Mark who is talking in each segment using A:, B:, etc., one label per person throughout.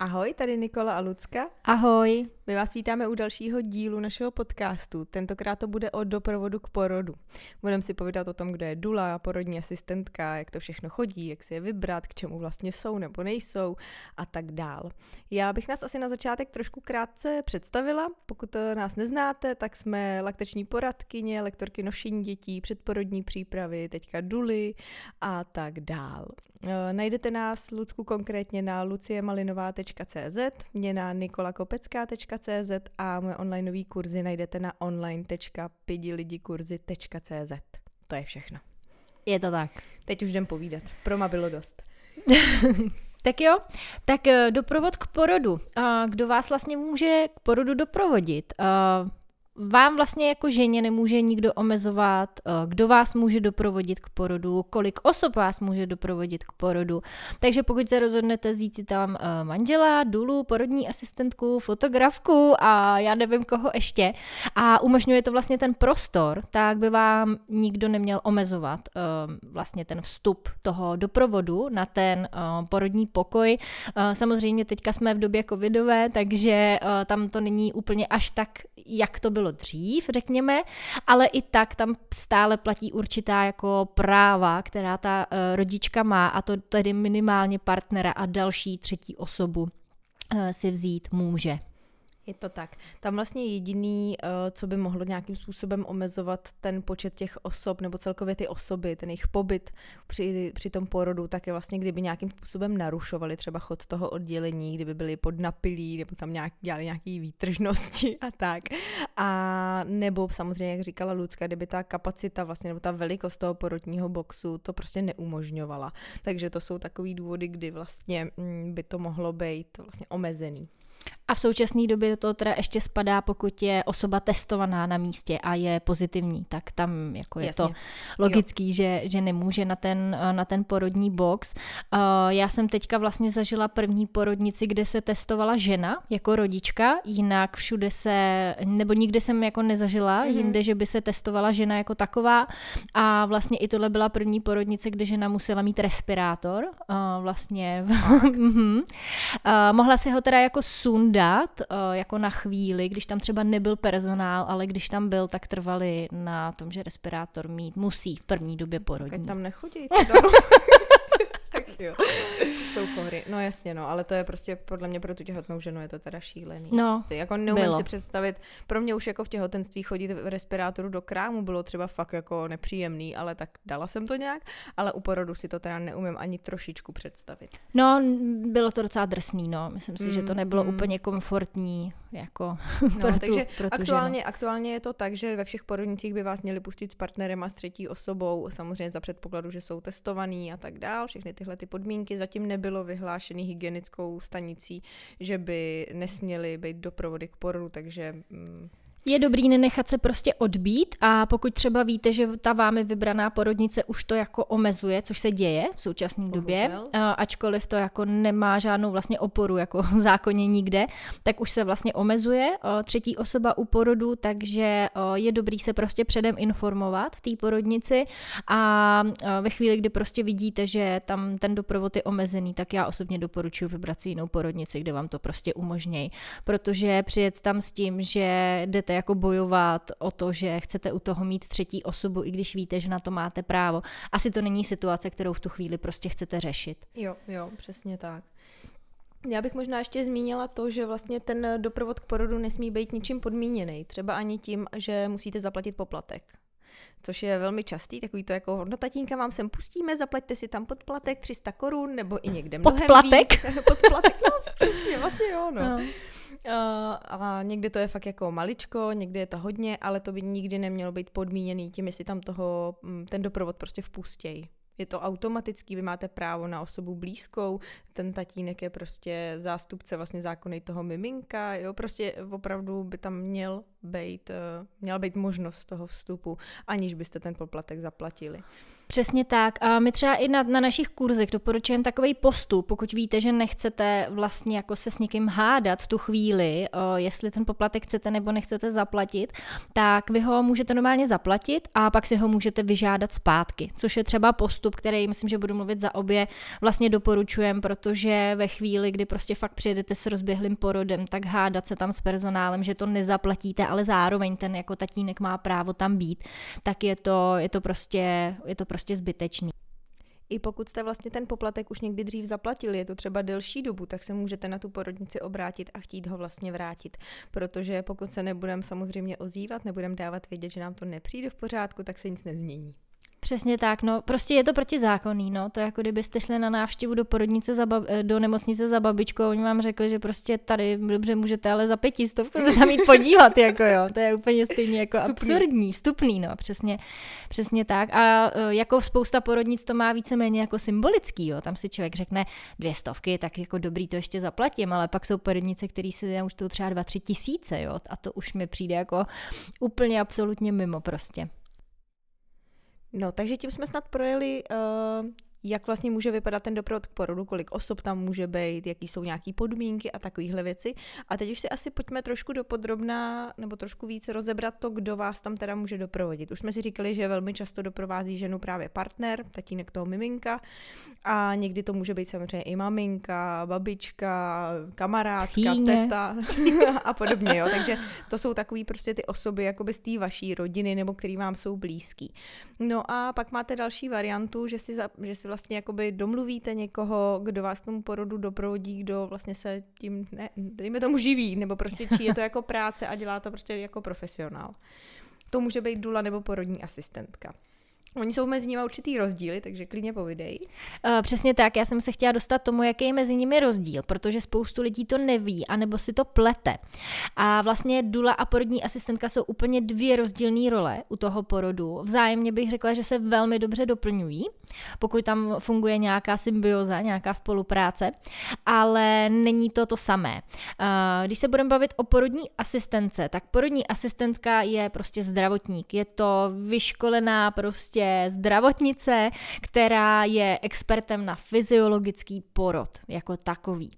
A: Ahoj, tady Nikola a Lucka.
B: Ahoj.
A: My vás vítáme u dalšího dílu našeho podcastu. Tentokrát to bude o doprovodu k porodu. Budeme si povídat o tom, kdo je dula, porodní asistentka, jak to všechno chodí, jak si je vybrat, k čemu vlastně jsou nebo nejsou a tak dál. Já bych nás asi na začátek trošku krátce představila. Pokud nás neznáte, tak jsme laktační poradkyně, lektorky nošení dětí, předporodní přípravy, teďka duly a tak dál. Eh, najdete nás, Lucku, konkrétně na luciemalinová.cz, mě na nikolakopecká.cz a moje onlineové kurzy najdete na online.pidilidikurzy.cz. To je všechno.
B: Je to tak.
A: Teď už jdem povídat. Proma bylo dost.
B: tak jo, tak eh, doprovod k porodu. Kdo vás vlastně může k porodu doprovodit? Vám vlastně jako ženě nemůže nikdo omezovat, eh, kdo vás může doprovodit k porodu, kolik osob vás může doprovodit k porodu. Takže pokud se rozhodnete vzít si tam eh, manžela, dulu, porodní asistentku, fotografku a já nevím koho ještě a umožňuje to vlastně ten prostor, tak by vám nikdo neměl omezovat eh, vlastně ten vstup toho doprovodu na ten porodní pokoj. Samozřejmě teďka jsme v době covidové, takže tam to není úplně až tak, jak to bylo bylo dřív, řekněme, ale i tak tam stále platí určitá jako práva, která ta uh, rodička má a to tedy minimálně partnera a další třetí osobu uh, si vzít může.
A: Je to tak. Tam vlastně jediný, eh, co by mohlo nějakým způsobem omezovat ten počet těch osob nebo celkově ty osoby, ten jejich pobyt při, při tom porodu, tak je vlastně, kdyby nějakým způsobem narušovali třeba chod toho oddělení, kdyby byli podnapilí nebo tam nějak, dělali nějaké výtržnosti a tak. A nebo samozřejmě, jak říkala Lucka, kdyby ta kapacita vlastně nebo ta velikost toho porodního boxu to prostě neumožňovala. Takže to jsou takový důvody, kdy vlastně mm, by to mohlo být vlastně omezený.
B: A v současné době do toho teda ještě spadá, pokud je osoba testovaná na místě a je pozitivní, tak tam jako je Jasně. to logický, že, že nemůže na ten, na ten porodní box. Uh, já jsem teďka vlastně zažila první porodnici, kde se testovala žena jako rodička, jinak všude se, nebo nikde jsem jako nezažila, mm-hmm. jinde, že by se testovala žena jako taková a vlastně i tohle byla první porodnice, kde žena musela mít respirátor, uh, vlastně uh, mohla si ho teda jako sundat dát uh, jako na chvíli, když tam třeba nebyl personál, ale když tam byl, tak trvali na tom, že respirátor mít musí v první době porodní.
A: Tak tam nechodí. jo. Jsou chory. No jasně, no, ale to je prostě podle mě pro tu těhotnou ženu je to teda šílený.
B: No,
A: jako neumím bylo. si představit, pro mě už jako v těhotenství chodit v respirátoru do krámu bylo třeba fakt jako nepříjemný, ale tak dala jsem to nějak, ale u porodu si to teda neumím ani trošičku představit.
B: No, bylo to docela drsný, no. Myslím si, mm, že to nebylo mm. úplně komfortní jako no, pro tu,
A: takže
B: pro tu
A: aktuálně,
B: ženu.
A: aktuálně je to tak, že ve všech porodnicích by vás měli pustit s partnerem a s třetí osobou, samozřejmě za předpokladu, že jsou testovaný a tak dál, všechny tyhle ty podmínky. Zatím nebylo vyhlášený hygienickou stanicí, že by nesměly být doprovody k porodu, takže mm,
B: je dobrý nenechat se prostě odbít a pokud třeba víte, že ta vámi vybraná porodnice už to jako omezuje, což se děje v současné době, ačkoliv to jako nemá žádnou vlastně oporu jako v zákoně nikde, tak už se vlastně omezuje třetí osoba u porodu, takže je dobrý se prostě předem informovat v té porodnici a ve chvíli, kdy prostě vidíte, že tam ten doprovod je omezený, tak já osobně doporučuji vybrat si jinou porodnici, kde vám to prostě umožnějí, protože přijet tam s tím, že jdete jako bojovat o to, že chcete u toho mít třetí osobu, i když víte, že na to máte právo. Asi to není situace, kterou v tu chvíli prostě chcete řešit.
A: Jo, jo, přesně tak. Já bych možná ještě zmínila to, že vlastně ten doprovod k porodu nesmí být ničím podmíněný. Třeba ani tím, že musíte zaplatit poplatek což je velmi častý, takový to jako, no tatínka vám sem pustíme, zaplaťte si tam podplatek 300 korun, nebo i někde
B: mnohem Podplatek?
A: podplatek, no, přesně, vlastně jo, no. no. Uh, a někdy to je fakt jako maličko, někdy je to hodně, ale to by nikdy nemělo být podmíněný tím, jestli tam toho, mm, ten doprovod prostě vpustějí. Je to automatický, vy máte právo na osobu blízkou, ten tatínek je prostě zástupce vlastně zákony toho miminka, jo, prostě opravdu by tam měl být, uh, měla být možnost toho vstupu, aniž byste ten poplatek zaplatili.
B: Přesně tak. A my třeba i na, na našich kurzech doporučujeme takový postup, pokud víte, že nechcete vlastně jako se s někým hádat v tu chvíli, o, jestli ten poplatek chcete nebo nechcete zaplatit, tak vy ho můžete normálně zaplatit a pak si ho můžete vyžádat zpátky, což je třeba postup, který myslím, že budu mluvit za obě, vlastně doporučujem, protože ve chvíli, kdy prostě fakt přijedete s rozběhlým porodem, tak hádat se tam s personálem, že to nezaplatíte, ale zároveň ten jako tatínek má právo tam být, tak je to, je to prostě, je to prostě prostě zbytečný.
A: I pokud jste vlastně ten poplatek už někdy dřív zaplatili, je to třeba delší dobu, tak se můžete na tu porodnici obrátit a chtít ho vlastně vrátit. Protože pokud se nebudeme samozřejmě ozývat, nebudeme dávat vědět, že nám to nepřijde v pořádku, tak se nic nezmění.
B: Přesně tak, no. Prostě je to protizákonný, no. To je jako kdybyste šli na návštěvu do porodnice za bab- eh, do nemocnice za babičkou a oni vám řekli, že prostě tady dobře můžete, ale za pětistovku se tam jít podívat, jako jo. To je úplně stejně jako vstupný. absurdní, vstupný, no. Přesně, přesně tak. A eh, jako spousta porodnic to má víceméně jako symbolický, jo. Tam si člověk řekne dvě stovky, tak jako dobrý to ještě zaplatím, ale pak jsou porodnice, které si už to třeba dva, tři tisíce, jo. A to už mi přijde jako úplně absolutně mimo prostě.
A: No, takže tím jsme snad projeli uh, jak vlastně může vypadat ten doprovod k porodu, kolik osob tam může být, jaký jsou nějaké podmínky a takovéhle věci. A teď už si asi pojďme trošku dopodrobná nebo trošku více rozebrat to, kdo vás tam teda může doprovodit. Už jsme si říkali, že velmi často doprovází ženu právě partner, tatínek toho miminka a někdy to může být samozřejmě i maminka, babička, kamarádka, Chýně. teta a podobně. Jo. Takže to jsou takový prostě ty osoby jakoby z té vaší rodiny nebo který vám jsou blízký. No a pak máte další variantu, že si, za, že si vlastně jakoby domluvíte někoho, kdo vás k tomu porodu doprovodí, kdo vlastně se tím, ne, dejme tomu živí, nebo prostě čí je to jako práce a dělá to prostě jako profesionál. To může být dula nebo porodní asistentka. Oni jsou mezi nimi určitý rozdíly, takže klidně povidej.
B: Uh, přesně tak, já jsem se chtěla dostat tomu, jaký je mezi nimi rozdíl, protože spoustu lidí to neví, anebo si to plete. A vlastně dula a porodní asistentka jsou úplně dvě rozdílné role u toho porodu. Vzájemně bych řekla, že se velmi dobře doplňují, pokud tam funguje nějaká symbioza, nějaká spolupráce, ale není to to samé. Uh, když se budeme bavit o porodní asistence, tak porodní asistentka je prostě zdravotník, je to vyškolená prostě zdravotnice, která je expertem na fyziologický porod jako takový.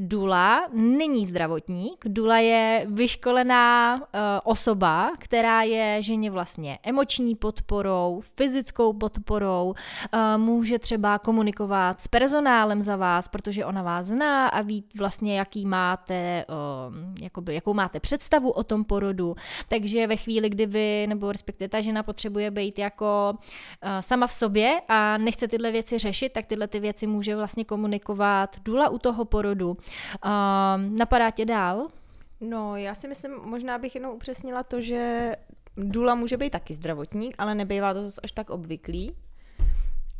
B: Dula není zdravotník, Dula je vyškolená uh, osoba, která je ženě vlastně emoční podporou, fyzickou podporou, uh, může třeba komunikovat s personálem za vás, protože ona vás zná a ví vlastně, jaký máte, uh, jakoby, jakou máte představu o tom porodu, takže ve chvíli, kdy vy, nebo respektive ta žena potřebuje být jako sama v sobě a nechce tyhle věci řešit, tak tyhle ty věci může vlastně komunikovat Dula u toho porodu. Uh, napadá tě dál?
A: No, já si myslím, možná bych jenom upřesnila to, že Dula může být taky zdravotník, ale nebývá to zase až tak obvyklý.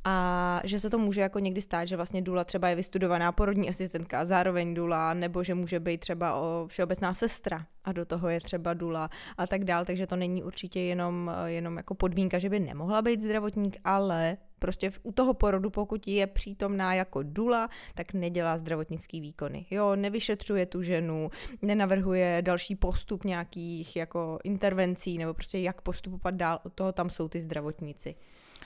A: A že se to může jako někdy stát, že vlastně Dula třeba je vystudovaná porodní asistentka zároveň Dula, nebo že může být třeba o všeobecná sestra a do toho je třeba Dula a tak dál, takže to není určitě jenom, jenom jako podmínka, že by nemohla být zdravotník, ale prostě u toho porodu, pokud je přítomná jako dula, tak nedělá zdravotnický výkony. Jo, nevyšetřuje tu ženu, nenavrhuje další postup nějakých jako intervencí nebo prostě jak postupovat dál, od toho tam jsou ty zdravotníci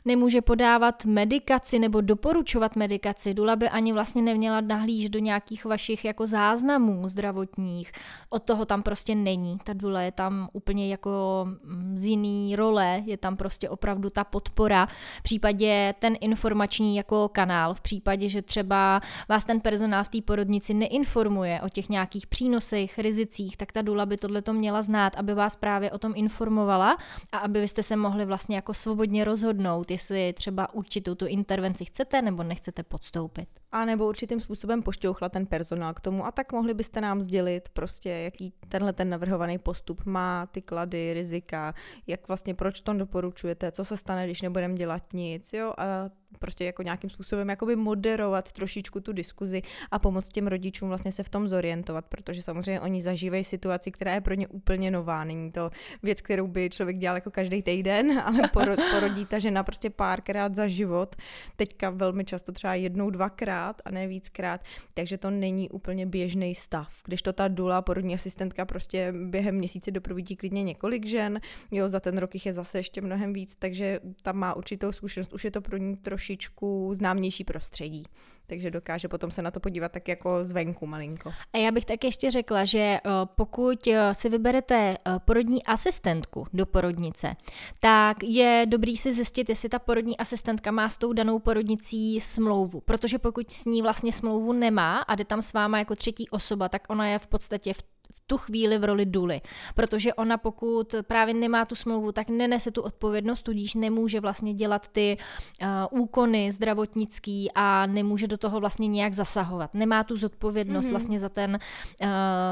B: nemůže podávat medikaci nebo doporučovat medikaci. Dula by ani vlastně neměla nahlíž do nějakých vašich jako záznamů zdravotních. Od toho tam prostě není. Ta dula je tam úplně jako mm, z jiný role, je tam prostě opravdu ta podpora. V případě ten informační jako kanál, v případě, že třeba vás ten personál v té porodnici neinformuje o těch nějakých přínosech, rizicích, tak ta dula by tohle to měla znát, aby vás právě o tom informovala a aby vy jste se mohli vlastně jako svobodně rozhodnout, jestli třeba určitou tu intervenci chcete nebo nechcete podstoupit.
A: A nebo určitým způsobem pošťouchla ten personál k tomu a tak mohli byste nám sdělit prostě, jaký tenhle ten navrhovaný postup má, ty klady, rizika, jak vlastně proč to doporučujete, co se stane, když nebudeme dělat nic, jo, a prostě jako nějakým způsobem jakoby moderovat trošičku tu diskuzi a pomoct těm rodičům vlastně se v tom zorientovat, protože samozřejmě oni zažívají situaci, která je pro ně úplně nová. Není to věc, kterou by člověk dělal jako každý týden, ale porodí ta žena prostě párkrát za život. Teďka velmi často třeba jednou, dvakrát a ne víckrát, takže to není úplně běžný stav. Když to ta dula, porodní asistentka prostě během měsíce doprovodí klidně několik žen, jo, za ten rok jich je zase ještě mnohem víc, takže tam má určitou zkušenost, už je to pro ní trošičku známější prostředí takže dokáže potom se na to podívat tak jako zvenku malinko.
B: A já bych tak ještě řekla, že eh, pokud eh, si vyberete eh, porodní asistentku do porodnice, tak je dobrý si zjistit, jestli ta porodní asistentka má s tou danou porodnicí smlouvu, protože pokud s ní vlastně smlouvu nemá a jde tam s váma jako třetí osoba, tak ona je v podstatě v v tu chvíli v roli duly, protože ona pokud právě nemá tu smlouvu, tak nenese tu odpovědnost, tudíž nemůže vlastně dělat ty uh, úkony zdravotnický a nemůže do toho vlastně nějak zasahovat. Nemá tu zodpovědnost mm-hmm. vlastně za ten, uh,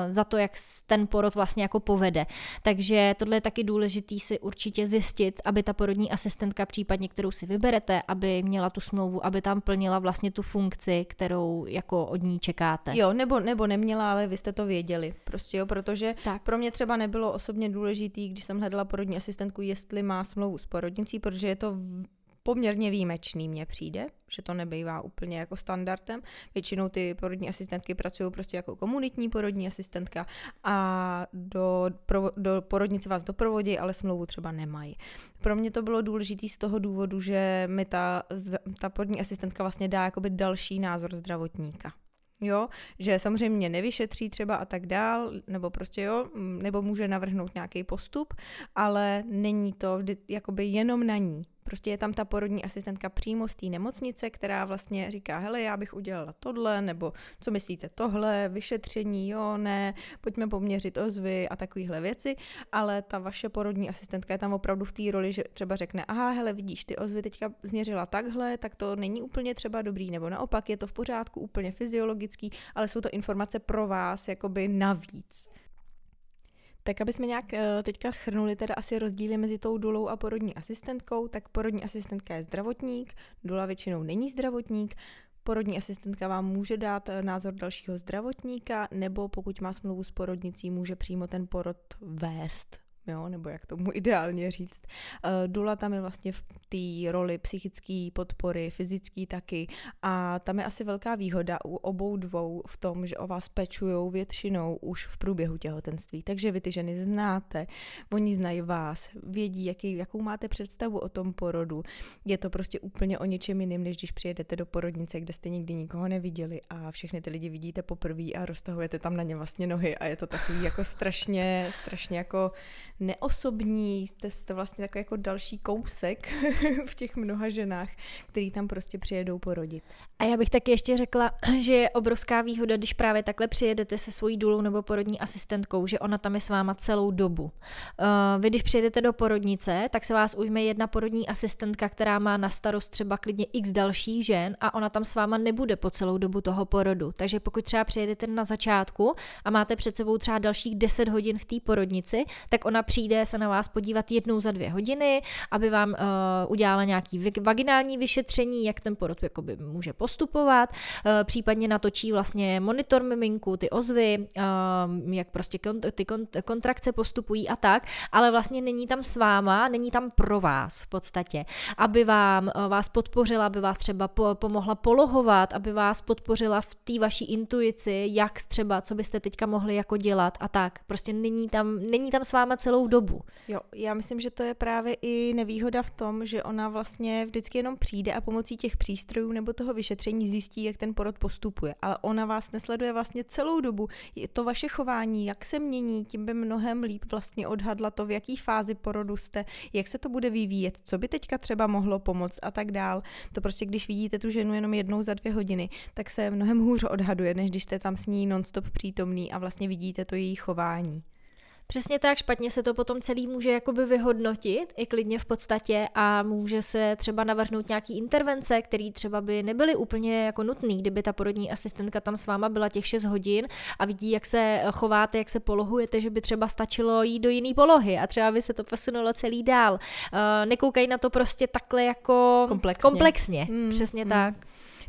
B: za to, jak ten porod vlastně jako povede. Takže tohle je taky důležitý si určitě zjistit, aby ta porodní asistentka případně, kterou si vyberete, aby měla tu smlouvu, aby tam plnila vlastně tu funkci, kterou jako od ní čekáte.
A: Jo, nebo, nebo neměla, ale vy jste to věděli. Prostě jo, protože tak. pro mě třeba nebylo osobně důležitý, když jsem hledala porodní asistentku, jestli má smlouvu s porodnicí, protože je to poměrně výjimečný mně přijde, že to nebývá úplně jako standardem. Většinou ty porodní asistentky pracují prostě jako komunitní porodní asistentka a do, pro, do porodnice vás doprovodí, ale smlouvu třeba nemají. Pro mě to bylo důležité z toho důvodu, že mi ta, ta porodní asistentka vlastně dá jakoby další názor zdravotníka jo, že samozřejmě mě nevyšetří třeba a tak dál, nebo prostě jo, nebo může navrhnout nějaký postup, ale není to vždy jakoby jenom na ní. Prostě je tam ta porodní asistentka přímo z té nemocnice, která vlastně říká, hele, já bych udělala tohle, nebo co myslíte tohle, vyšetření, jo, ne, pojďme poměřit ozvy a takovéhle věci, ale ta vaše porodní asistentka je tam opravdu v té roli, že třeba řekne, aha, hele, vidíš, ty ozvy teďka změřila takhle, tak to není úplně třeba dobrý, nebo naopak je to v pořádku, úplně fyziologický, ale jsou to informace pro vás jakoby navíc. Tak aby jsme nějak eh, teďka schrnuli teda asi rozdíly mezi tou dulou a porodní asistentkou, tak porodní asistentka je zdravotník, dula většinou není zdravotník, Porodní asistentka vám může dát eh, názor dalšího zdravotníka, nebo pokud má smlouvu s porodnicí, může přímo ten porod vést jo, nebo jak tomu ideálně říct. Uh, Dula tam je vlastně v té roli psychické podpory, fyzický taky a tam je asi velká výhoda u obou dvou v tom, že o vás pečujou většinou už v průběhu těhotenství, takže vy ty ženy znáte, oni znají vás, vědí, jaký, jakou máte představu o tom porodu. Je to prostě úplně o něčem jiným, než když přijedete do porodnice, kde jste nikdy nikoho neviděli a všechny ty lidi vidíte poprvé a roztahujete tam na ně vlastně nohy a je to takový jako strašně, strašně jako neosobní, jste, vlastně takový jako další kousek v těch mnoha ženách, který tam prostě přijedou porodit.
B: A já bych taky ještě řekla, že je obrovská výhoda, když právě takhle přijedete se svojí důlou nebo porodní asistentkou, že ona tam je s váma celou dobu. Uh, vy když přijedete do porodnice, tak se vás ujme jedna porodní asistentka, která má na starost třeba klidně x dalších žen a ona tam s váma nebude po celou dobu toho porodu. Takže pokud třeba přijedete na začátku a máte před sebou třeba dalších 10 hodin v té porodnici, tak ona přijde se na vás podívat jednou za dvě hodiny, aby vám uh, udělala nějaký vaginální vyšetření, jak ten porod jakoby může postupovat, uh, případně natočí vlastně monitor miminku, ty ozvy, uh, jak prostě kont- ty kont- kontrakce postupují a tak, ale vlastně není tam s váma, není tam pro vás v podstatě, aby vám uh, vás podpořila, aby vás třeba po- pomohla polohovat, aby vás podpořila v té vaší intuici, jak třeba, co byste teďka mohli jako dělat a tak. Prostě není tam, není tam s váma celou celou dobu.
A: Jo, já myslím, že to je právě i nevýhoda v tom, že ona vlastně vždycky jenom přijde a pomocí těch přístrojů nebo toho vyšetření zjistí, jak ten porod postupuje. Ale ona vás nesleduje vlastně celou dobu. Je to vaše chování, jak se mění, tím by mnohem líp vlastně odhadla to, v jaký fázi porodu jste, jak se to bude vyvíjet, co by teďka třeba mohlo pomoct a tak dál. To prostě, když vidíte tu ženu jenom jednou za dvě hodiny, tak se mnohem hůř odhaduje, než když jste tam s ní nonstop přítomný a vlastně vidíte to její chování.
B: Přesně tak, špatně se to potom celý může jakoby vyhodnotit, i klidně v podstatě a může se třeba navrhnout nějaký intervence, které třeba by nebyly úplně jako nutné, kdyby ta porodní asistentka tam s váma byla těch 6 hodin a vidí, jak se chováte, jak se polohujete, že by třeba stačilo jít do jiné polohy a třeba by se to posunulo celý dál. Uh, nekoukají na to prostě takhle jako
A: komplexně.
B: komplexně. Mm, přesně mm. tak.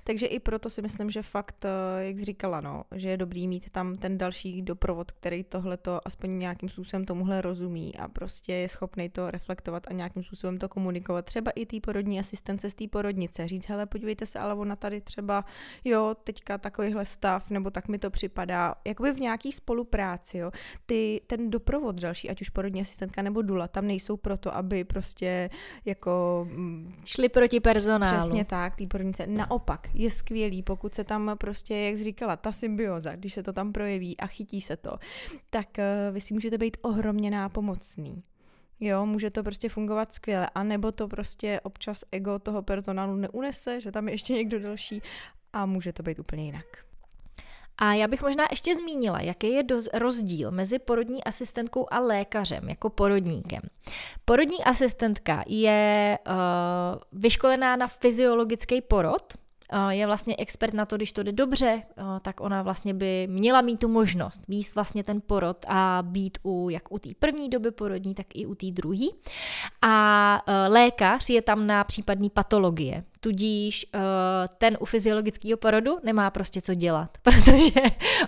A: Takže i proto si myslím, že fakt, eh, jak jsi říkala, no, že je dobrý mít tam ten další doprovod, který tohleto aspoň nějakým způsobem tomuhle rozumí a prostě je schopný to reflektovat a nějakým způsobem to komunikovat. Třeba i té porodní asistence z té porodnice. Říct, hele, podívejte se, ale ona tady třeba, jo, teďka takovýhle stav, nebo tak mi to připadá. Jakoby v nějaký spolupráci, jo. Ty, ten doprovod další, ať už porodní asistentka nebo dula, tam nejsou proto, aby prostě jako...
B: Mm, Šli proti personálu.
A: Přesně tak, té porodnice. Naopak, je skvělý, pokud se tam prostě, jak jsi říkala, ta symbioza, když se to tam projeví a chytí se to, tak eh, vy si můžete být ohromně nápomocný. Jo, může to prostě fungovat skvěle, anebo to prostě občas ego toho personálu neunese, že tam je ještě někdo další a může to být úplně jinak.
B: A já bych možná ještě zmínila, jaký je rozdíl mezi porodní asistentkou a lékařem jako porodníkem. Porodní asistentka je uh, vyškolená na fyziologický porod, je vlastně expert na to, když to jde dobře, tak ona vlastně by měla mít tu možnost výst vlastně ten porod a být u jak u té první doby porodní, tak i u té druhé. A e, lékař je tam na případné patologie tudíž uh, ten u fyziologického porodu nemá prostě co dělat, protože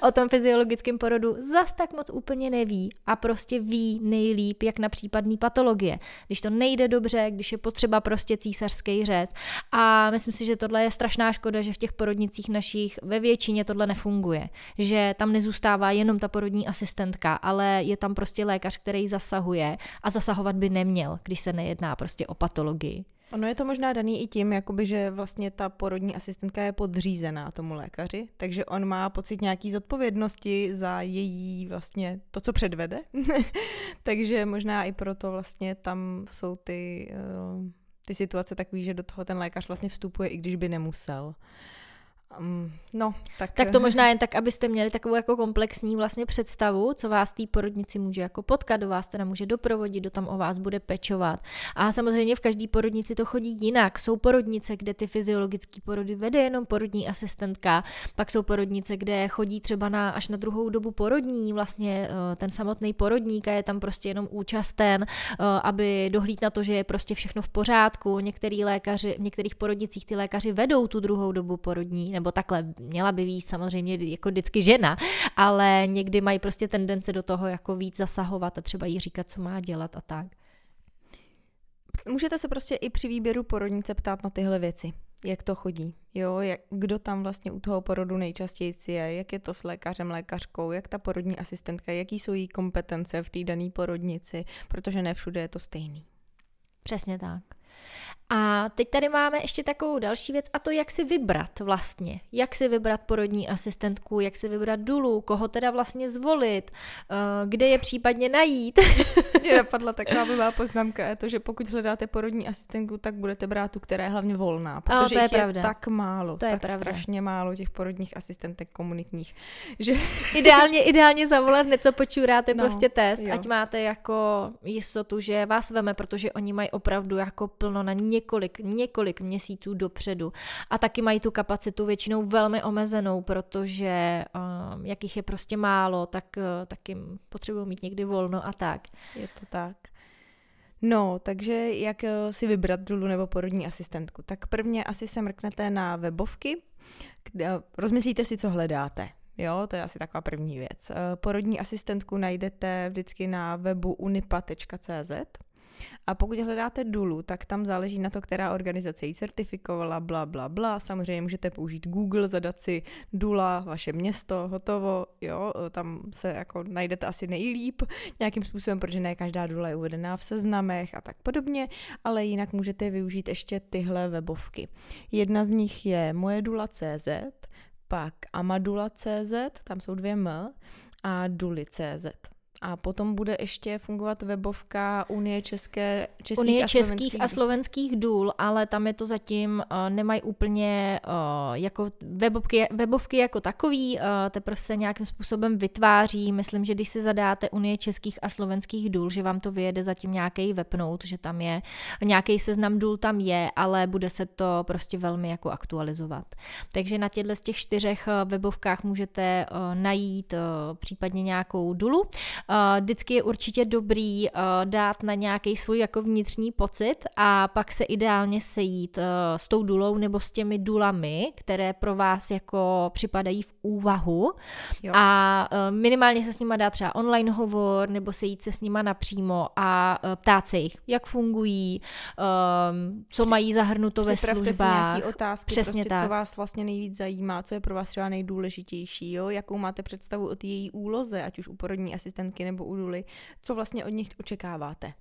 B: o tom fyziologickém porodu zas tak moc úplně neví a prostě ví nejlíp, jak na případný patologie. Když to nejde dobře, když je potřeba prostě císařský řez a myslím si, že tohle je strašná škoda, že v těch porodnicích našich ve většině tohle nefunguje, že tam nezůstává jenom ta porodní asistentka, ale je tam prostě lékař, který zasahuje a zasahovat by neměl, když se nejedná prostě o patologii.
A: Ono je to možná daný i tím, jakoby, že vlastně ta porodní asistentka je podřízená tomu lékaři, takže on má pocit nějaký zodpovědnosti za její vlastně to, co předvede. takže možná i proto vlastně tam jsou ty, uh, ty situace takové, že do toho ten lékař vlastně vstupuje, i když by nemusel. Um, no, tak...
B: tak to možná jen tak, abyste měli takovou jako komplexní vlastně představu, co vás té porodnici může jako potkat, do vás teda může doprovodit, do tam o vás bude pečovat. A samozřejmě v každé porodnici to chodí jinak. Jsou porodnice, kde ty fyziologické porody vede jenom porodní asistentka, pak jsou porodnice, kde chodí třeba na, až na druhou dobu porodní, vlastně eh, ten samotný porodník a je tam prostě jenom účasten, eh, aby dohlíd na to, že je prostě všechno v pořádku. Některý lékaři, v některých porodnicích ty lékaři vedou tu druhou dobu porodní, nebo takhle, měla by víc samozřejmě jako vždycky žena, ale někdy mají prostě tendence do toho jako víc zasahovat a třeba jí říkat, co má dělat a tak.
A: Můžete se prostě i při výběru porodnice ptát na tyhle věci jak to chodí, jo, jak, kdo tam vlastně u toho porodu nejčastěji je, jak je to s lékařem, lékařkou, jak ta porodní asistentka, jaký jsou její kompetence v té dané porodnici, protože ne všude je to stejný.
B: Přesně tak. A teď tady máme ještě takovou další věc a to, jak si vybrat vlastně. Jak si vybrat porodní asistentku, jak si vybrat dulu, koho teda vlastně zvolit, eh, kde je případně najít.
A: Mě napadla taková blbá poznámka, je to, že pokud hledáte porodní asistentku, tak budete brát tu, která je hlavně volná, protože
B: no, to je
A: jich
B: pravda.
A: je tak málo,
B: to je
A: tak
B: pravda.
A: strašně málo těch porodních asistentek komunitních. Že...
B: Ideálně, ideálně zavolat hned, co počuráte no, prostě test, jo. ať máte jako jistotu, že vás veme, protože oni mají opravdu jako plno na několik, několik měsíců dopředu. A taky mají tu kapacitu většinou velmi omezenou, protože um, jak jich je prostě málo, tak, uh, taky potřebují mít někdy volno a tak.
A: Je to tak. No, takže jak uh, si vybrat dulu nebo porodní asistentku? Tak prvně asi se mrknete na webovky, kde, uh, rozmyslíte si, co hledáte. Jo, to je asi taková první věc. Porodní asistentku najdete vždycky na webu unipa.cz a pokud hledáte Dulu, tak tam záleží na to, která organizace ji certifikovala, bla, bla, bla. Samozřejmě můžete použít Google, zadat si Dula, vaše město, hotovo, jo, tam se jako najdete asi nejlíp nějakým způsobem, protože ne každá Dula je uvedená v seznamech a tak podobně, ale jinak můžete využít ještě tyhle webovky. Jedna z nich je mojedula.cz, pak amadula.cz, tam jsou dvě M, a duli.cz A potom bude ještě fungovat webovka Unie České,
B: českých, Unie a, českých a slovenských důl, ale tam je to zatím, uh, nemají úplně uh, jako webovky, webovky jako takový, uh, teprve se nějakým způsobem vytváří. Myslím, že když si zadáte Unie českých a slovenských důl, že vám to vyjede zatím nějaký webnout, že tam je nějaký seznam důl tam je, ale bude se to prostě velmi jako aktualizovat. Takže na těchto z těch čtyřech webovkách můžete uh, najít uh, případně nějakou dulu. Uh, vždycky je určitě dobrý uh, dát na nějaký svůj jako vnitřní pocit a pak se ideálně sejít uh, s tou dulou nebo s těmi dulami, které pro vás jako připadají v úvahu jo. a uh, minimálně se s nima dá třeba online hovor nebo sejít se s nima napřímo a uh, ptát se jich, jak fungují, um, co mají zahrnuto ve službách. si
A: nějaký otázky, Přesně prostě, tak. co vás vlastně nejvíc zajímá, co je pro vás třeba nejdůležitější, jo? jakou máte představu o její úloze, ať už u porodní asistentky nebo u co vlastně od nich očekáváte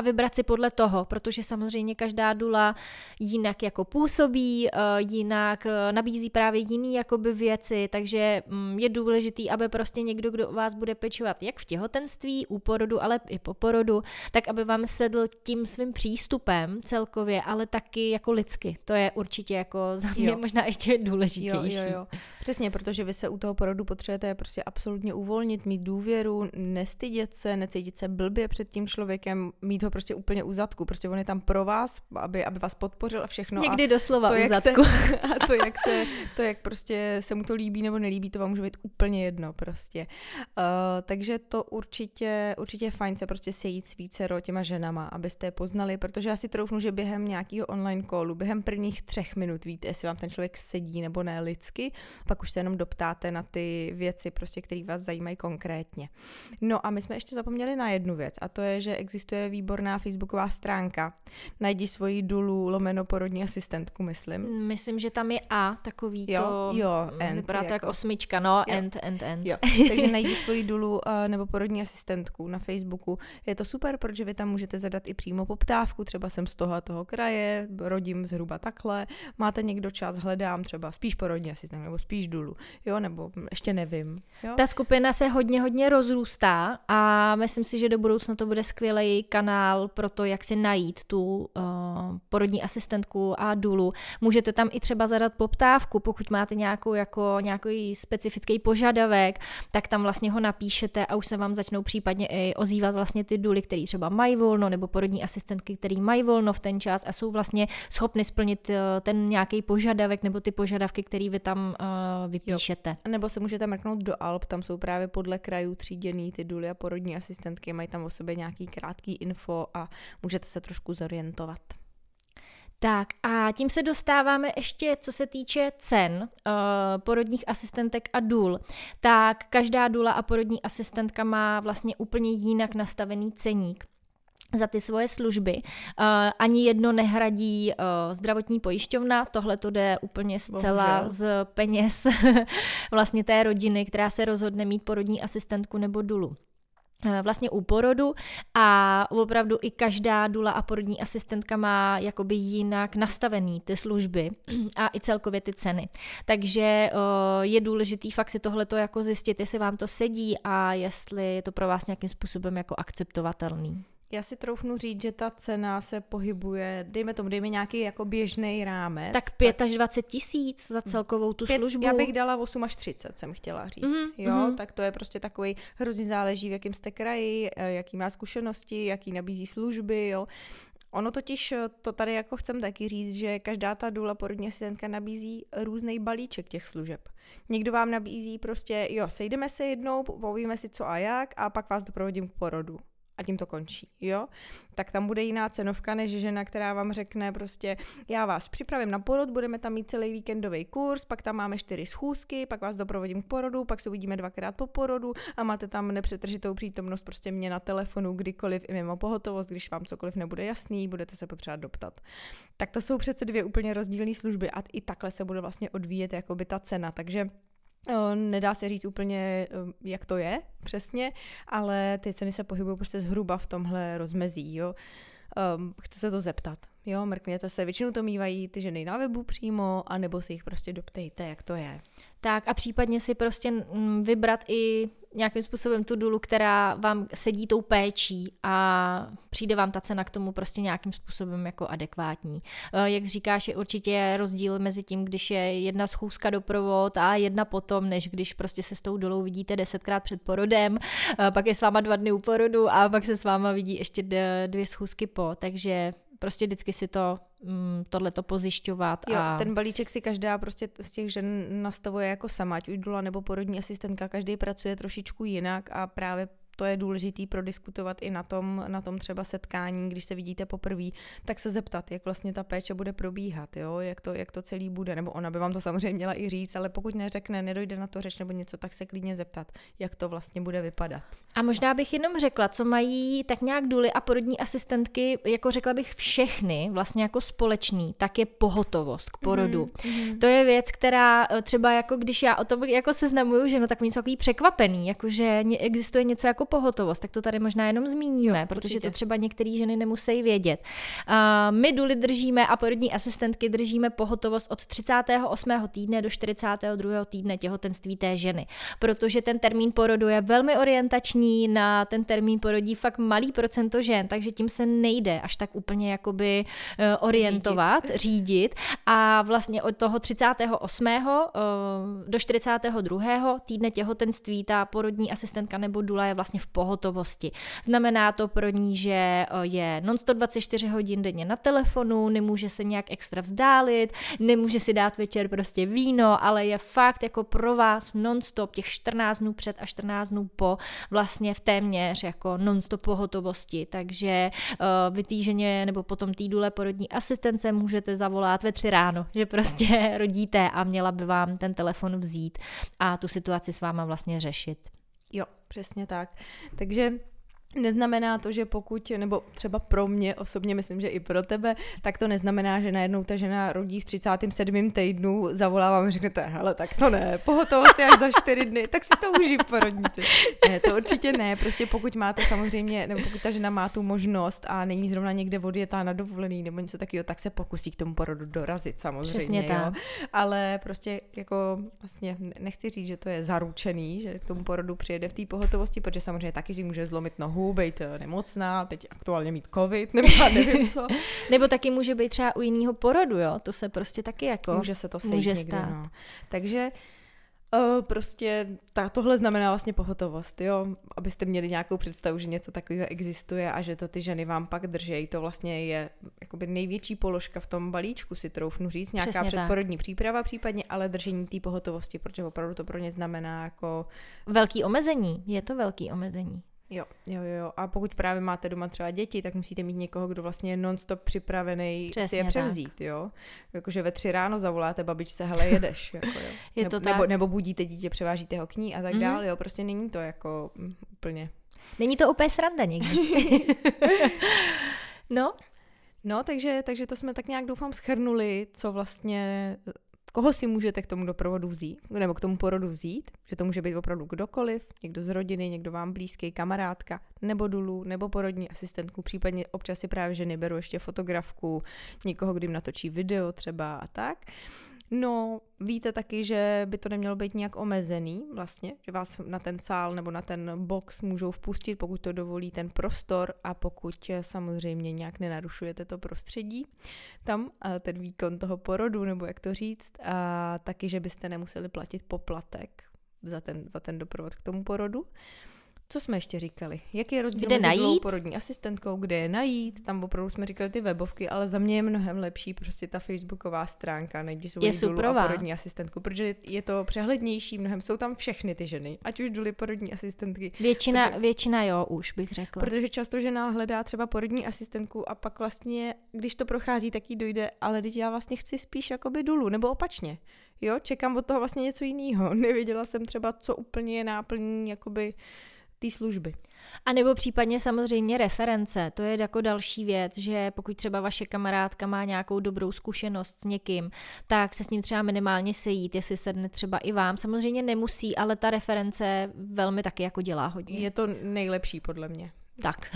B: a vybrat si podle toho, protože samozřejmě každá dula jinak jako působí, eh, jinak eh, nabízí právě jiný jakoby věci, takže mm, je důležitý, aby prostě někdo, kdo vás bude pečovat jak v těhotenství, u porodu, ale i po porodu, tak aby vám sedl tím svým přístupem celkově, ale taky jako lidsky. To je určitě jako za mě jo. možná ještě důležitější.
A: Jo, jo, jo. Přesně, protože vy se u toho porodu potřebujete prostě absolutně uvolnit, mít důvěru, nestydět se, necítit se blbě před tím člověkem, mít ho prostě úplně u zadku. Prostě on je tam pro vás, aby, aby vás podpořil a všechno.
B: Někdy a doslova
A: to,
B: u zadku.
A: Se, a to jak, se, to, jak prostě se mu to líbí nebo nelíbí, to vám může být úplně jedno prostě. Uh, takže to určitě, určitě je fajn se prostě sejít s vícero těma ženama, abyste je poznali, protože já si troufnu, že během nějakého online callu, během prvních třech minut víte, jestli vám ten člověk sedí nebo ne lidsky, pak už se jenom doptáte na ty věci, prostě, které vás zajímají konkrétně. No a my jsme ještě zapomněli na jednu věc a to je, že existuje výborná facebooková stránka. Najdi svoji dulu lomeno porodní asistentku, myslím.
B: Myslím, že tam je A, takový
A: jo,
B: to...
A: Jo,
B: end. Vypadá jako... osmička, no, jo. end, end, end.
A: Jo. Takže najdi svoji dulu uh, nebo porodní asistentku na Facebooku. Je to super, protože vy tam můžete zadat i přímo poptávku, třeba jsem z toho a toho kraje, rodím zhruba takhle, máte někdo čas, hledám třeba spíš porodní asistent nebo spíš dulu, jo, nebo ještě nevím. Jo?
B: Ta skupina se hodně, hodně rozrůstá a myslím si, že do budoucna to bude skvělý kanál pro to, jak si najít tu uh, porodní asistentku a dulu. Můžete tam i třeba zadat poptávku, pokud máte nějakou jako nějaký specifický požadavek, tak tam vlastně ho napíšete a už se vám začnou případně i ozývat vlastně ty duly, které třeba mají volno, nebo porodní asistentky, které mají volno v ten čas a jsou vlastně schopny splnit uh, ten nějaký požadavek nebo ty požadavky, které vy tam uh, vypíšete.
A: Jo. Nebo se můžete mrknout do Alp, tam jsou právě podle krajů tříděný ty duly a porodní asistentky, mají tam o sobě nějaký krátký info a můžete se trošku zorientovat.
B: Tak a tím se dostáváme ještě, co se týče cen uh, porodních asistentek a důl. Tak každá důla a porodní asistentka má vlastně úplně jinak nastavený ceník za ty svoje služby. Uh, ani jedno nehradí uh, zdravotní pojišťovna, tohle to jde úplně zcela Bohužel. z peněz vlastně té rodiny, která se rozhodne mít porodní asistentku nebo dulu. Eh, vlastně u porodu a opravdu i každá dula a porodní asistentka má jakoby jinak nastavený ty služby a i celkově ty ceny. Takže eh, je důležitý fakt si tohleto jako zjistit, jestli vám to sedí a jestli je to pro vás nějakým způsobem jako akceptovatelný.
A: Já si troufnu říct, že ta cena se pohybuje, dejme tomu, dejme nějaký jako běžný rámec.
B: Tak 5 tak... až 20 tisíc za celkovou tu 5, službu.
A: Já bych dala 8 až 30, jsem chtěla říct. Mm-hmm, jo, mm-hmm. tak to je prostě takový, hrozně záleží, v jakém jste kraji, eh, jaký má zkušenosti, jaký nabízí služby, jo. Ono totiž, eh, to tady jako chcem taky říct, že každá ta důla porodní asistentka nabízí různý balíček těch služeb. Někdo vám nabízí prostě, jo, sejdeme se jednou, povíme si co a jak a pak vás doprovodím k porodu a tím to končí, jo? Tak tam bude jiná cenovka než žena, která vám řekne prostě, já vás připravím na porod, budeme tam mít celý víkendový kurz, pak tam máme čtyři schůzky, pak vás doprovodím k porodu, pak se uvidíme dvakrát po porodu a máte tam nepřetržitou přítomnost prostě mě na telefonu kdykoliv i mimo pohotovost, když vám cokoliv nebude jasný, budete se potřebovat doptat. Tak to jsou přece dvě úplně rozdílné služby a i takhle se bude vlastně odvíjet jakoby ta cena, takže Nedá se říct úplně, jak to je přesně, ale ty ceny se pohybují prostě zhruba v tomhle rozmezí. Jo. Um, chce se to zeptat. Jo, mrkněte se, většinou to mývají ty ženy na webu přímo, anebo si jich prostě doptejte, jak to je.
B: Tak a případně si prostě vybrat i nějakým způsobem tu dulu, která vám sedí tou péčí a přijde vám ta cena k tomu prostě nějakým způsobem jako adekvátní. Eh, jak říkáš, je určitě rozdíl mezi tím, když je jedna schůzka doprovod a jedna potom, než když prostě se s tou dolou vidíte desetkrát před porodem, eh, pak je s váma dva dny u porodu a pak se s váma vidí ještě dvě schůzky po, takže prostě vždycky si to mm, tohle to pozjišťovat.
A: Jo, a... ten balíček si každá prostě z těch žen nastavuje jako sama, ať už dula nebo porodní asistentka, každý pracuje trošičku jinak a právě to je důležitý prodiskutovat i na tom, na tom třeba setkání, když se vidíte poprvé, tak se zeptat, jak vlastně ta péče bude probíhat, jo? Jak, to, jak to celý bude, nebo ona by vám to samozřejmě měla i říct, ale pokud neřekne, nedojde na to řeč nebo něco, tak se klidně zeptat, jak to vlastně bude vypadat.
B: A možná bych jenom řekla, co mají tak nějak důly a porodní asistentky, jako řekla bych všechny, vlastně jako společný, tak je pohotovost k porodu. Mm-hmm. To je věc, která eh, třeba jako když já o tom jako seznamuju, že no tak oni jsou takový překvapený, jako že existuje něco jako pohotovost, tak to tady možná jenom zmíníme, jo, protože určitě. to třeba některé ženy nemusí vědět. Uh, my duly držíme a porodní asistentky držíme pohotovost od 38. týdne do 42. týdne těhotenství té ženy, protože ten termín porodu je velmi orientační, na ten termín porodí fakt malý procento žen, takže tím se nejde až tak úplně jakoby uh, orientovat, řídit. řídit a vlastně od toho 38. Uh, do 42. týdne těhotenství ta porodní asistentka nebo dula je vlastně v pohotovosti. Znamená to pro ní, že eh, je non 24 hodin denně na telefonu, nemůže se nějak extra vzdálit, nemůže si dát večer prostě víno, ale je fakt jako pro vás non-stop těch 14 dnů před a 14 dnů po vlastně v téměř jako non-stop pohotovosti. Takže uh, vy týženě nebo potom týdule porodní asistence můžete zavolat ve tři ráno, že prostě rodíte a měla by vám ten telefon vzít a tu situaci s váma vlastně řešit.
A: Jo, přesně tak. Takže Neznamená to, že pokud, nebo třeba pro mě osobně, myslím, že i pro tebe, tak to neznamená, že najednou ta žena rodí v 37. týdnu, zavolá vám a řeknete, hele, tak to ne, pohotovost je až za 4 dny, tak si to užij porodníte. Ne, to určitě ne, prostě pokud máte samozřejmě, nebo pokud ta žena má tu možnost a není zrovna někde odjetá na dovolený nebo něco takového, tak se pokusí k tomu porodu dorazit samozřejmě, Přesně tak. jo. Ale prostě jako vlastně nechci říct, že to je zaručený, že k tomu porodu přijede v té pohotovosti, protože samozřejmě taky si může zlomit nohu nohu, být eh, nemocná, teď aktuálně mít covid, nebo nevím co.
B: nebo taky může být třeba u jiného porodu, jo, to se prostě taky jako
A: Může se to sejít může někde, stát. No. Takže Uh, prostě ta, tohle znamená vlastně pohotovost, jo, abyste měli nějakou představu, že něco takového existuje a že to ty ženy vám pak držejí. To vlastně je jakoby největší položka v tom balíčku, si troufnu říct, nějaká Přesně předporodní tak. příprava případně, ale držení té pohotovosti, protože opravdu to pro ně znamená jako...
B: Velký omezení, je to velký omezení.
A: Jo, jo, jo. A pokud právě máte doma třeba děti, tak musíte mít někoho, kdo vlastně je non-stop připravený Přesně si je převzít, tak. jo. Jakože ve tři ráno zavoláte babičce, hele, jedeš, jako, jo.
B: Je to
A: nebo, tak. nebo budíte dítě, převážíte ho k ní a tak mm-hmm. dále, jo. Prostě není to jako mm, úplně...
B: Není to úplně sranda někdy. no,
A: No, takže, takže to jsme tak nějak doufám schrnuli, co vlastně koho si můžete k tomu doprovodu vzít, nebo k tomu porodu vzít, že to může být opravdu kdokoliv, někdo z rodiny, někdo vám blízký, kamarádka, nebo dulu, nebo porodní asistentku, případně občas si právě ženy beru ještě fotografku, někoho, kdy natočí video třeba a tak. No, víte taky, že by to nemělo být nějak omezený vlastně, že vás na ten sál nebo na ten box můžou vpustit, pokud to dovolí ten prostor a pokud samozřejmě nějak nenarušujete to prostředí tam, ten výkon toho porodu, nebo jak to říct, a taky, že byste nemuseli platit poplatek za ten, za ten doprovod k tomu porodu. Co jsme ještě říkali? Jaký je rozdíl
B: kde mezi najít?
A: porodní asistentkou, kde je najít? Tam opravdu jsme říkali ty webovky, ale za mě je mnohem lepší prostě ta facebooková stránka, najdi svou dulu a porodní asistentku, protože je to přehlednější, mnohem jsou tam všechny ty ženy, ať už duly porodní asistentky.
B: Většina, protože, většina jo, už bych řekla.
A: Protože často žena hledá třeba porodní asistentku a pak vlastně, když to prochází, tak jí dojde, ale teď já vlastně chci spíš jakoby dulu, nebo opačně. Jo, čekám od toho vlastně něco jiného. Nevěděla jsem třeba, co úplně je náplní, jakoby té služby.
B: A nebo případně samozřejmě reference, to je jako další věc, že pokud třeba vaše kamarádka má nějakou dobrou zkušenost s někým, tak se s ním třeba minimálně sejít, jestli sedne třeba i vám. Samozřejmě nemusí, ale ta reference velmi taky jako dělá hodně.
A: Je to nejlepší podle mě
B: Tak.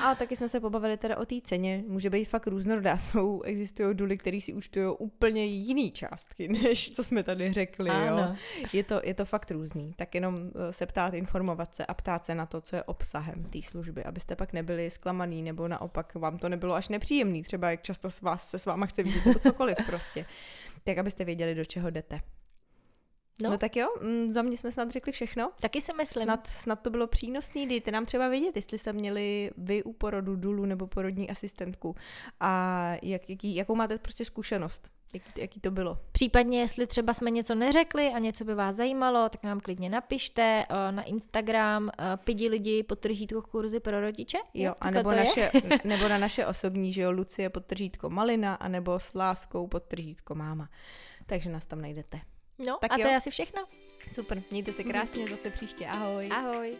A: no, a taky jsme se pobavili teda o té ceně. Může být fakt různorodá. Jsou, existují duly, které si účtují úplně jiný částky, než co jsme tady řekli. Jo? Je, to, je to fakt různý. Tak jenom eh, se ptát, informovat se a ptát se na to, co je obsahem té služby, abyste pak nebyli zklamaný, nebo naopak vám to nebylo až nepříjemný, třeba jak často s vás, se s váma chce vidět, nebo cokoliv prostě. Tak abyste věděli, do čeho jdete. No. no tak jo, mm, za mě jsme snad řekli všechno.
B: Taky si myslím.
A: Snad, snad to bylo přínosný, dejte nám třeba vědět, jestli jste měli vy u porodu dulu nebo porodní asistentku a jak, jaký, jakou máte prostě zkušenost. Jak, jaký to bylo?
B: Případně, jestli třeba jsme něco neřekli a něco by vás zajímalo, tak nám klidně napište uh, na Instagram uh, pidi lidi podtržítko kurzy pro rodiče.
A: Jo, a nebo, naše, nebo na naše osobní, že jo, Lucie podtržítko malina, anebo s láskou podtržítko máma. Takže nás tam najdete.
B: No tak a jo. to je asi všechno.
A: Super, mějte se krásně, zase příště, ahoj.
B: Ahoj.